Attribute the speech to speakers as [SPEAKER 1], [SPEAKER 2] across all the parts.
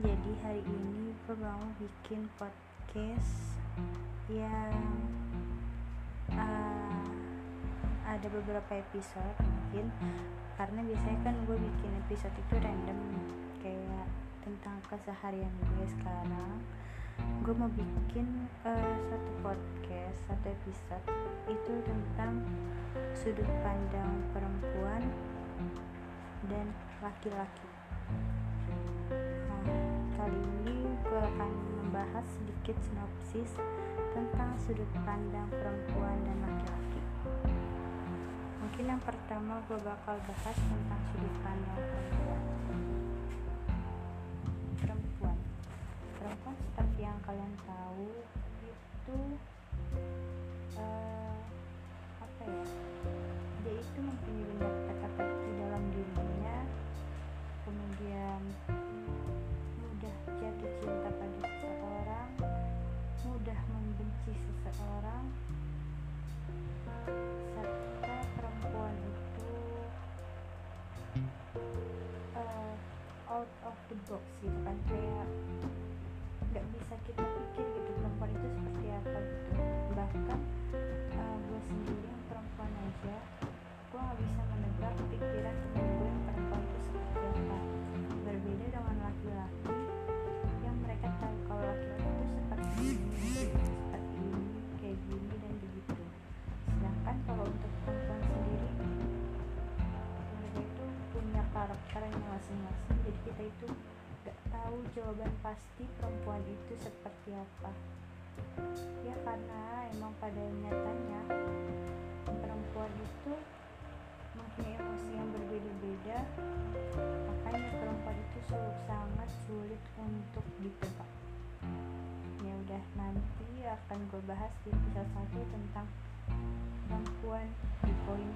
[SPEAKER 1] jadi hari ini gue mau bikin podcast yang uh, ada beberapa episode mungkin. Karena biasanya kan gue bikin episode itu random kayak tentang keseharian gue sekarang. Gue mau bikin uh, satu podcast satu episode itu tentang sudut pandang perempuan dan laki-laki nah, kali ini gue akan membahas sedikit sinopsis tentang sudut pandang perempuan dan laki-laki. Mungkin yang pertama gue bakal bahas tentang sudut pandang perempuan. Perempuan. Perempuan seperti yang kalian tahu itu uh, apa ya? Dia itu mempunyai out of the box gitu kan karakternya masing-masing jadi kita itu gak tahu jawaban pasti perempuan itu seperti apa. Ya karena emang pada nyatanya perempuan itu mempunyai emosi yang berbeda-beda makanya perempuan itu selalu sangat sulit untuk ditebak. Ya udah nanti akan gue bahas di episode satu tentang perempuan di poin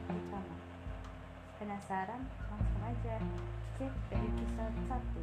[SPEAKER 1] Penasaran? Langsung aja cek dari kisah satu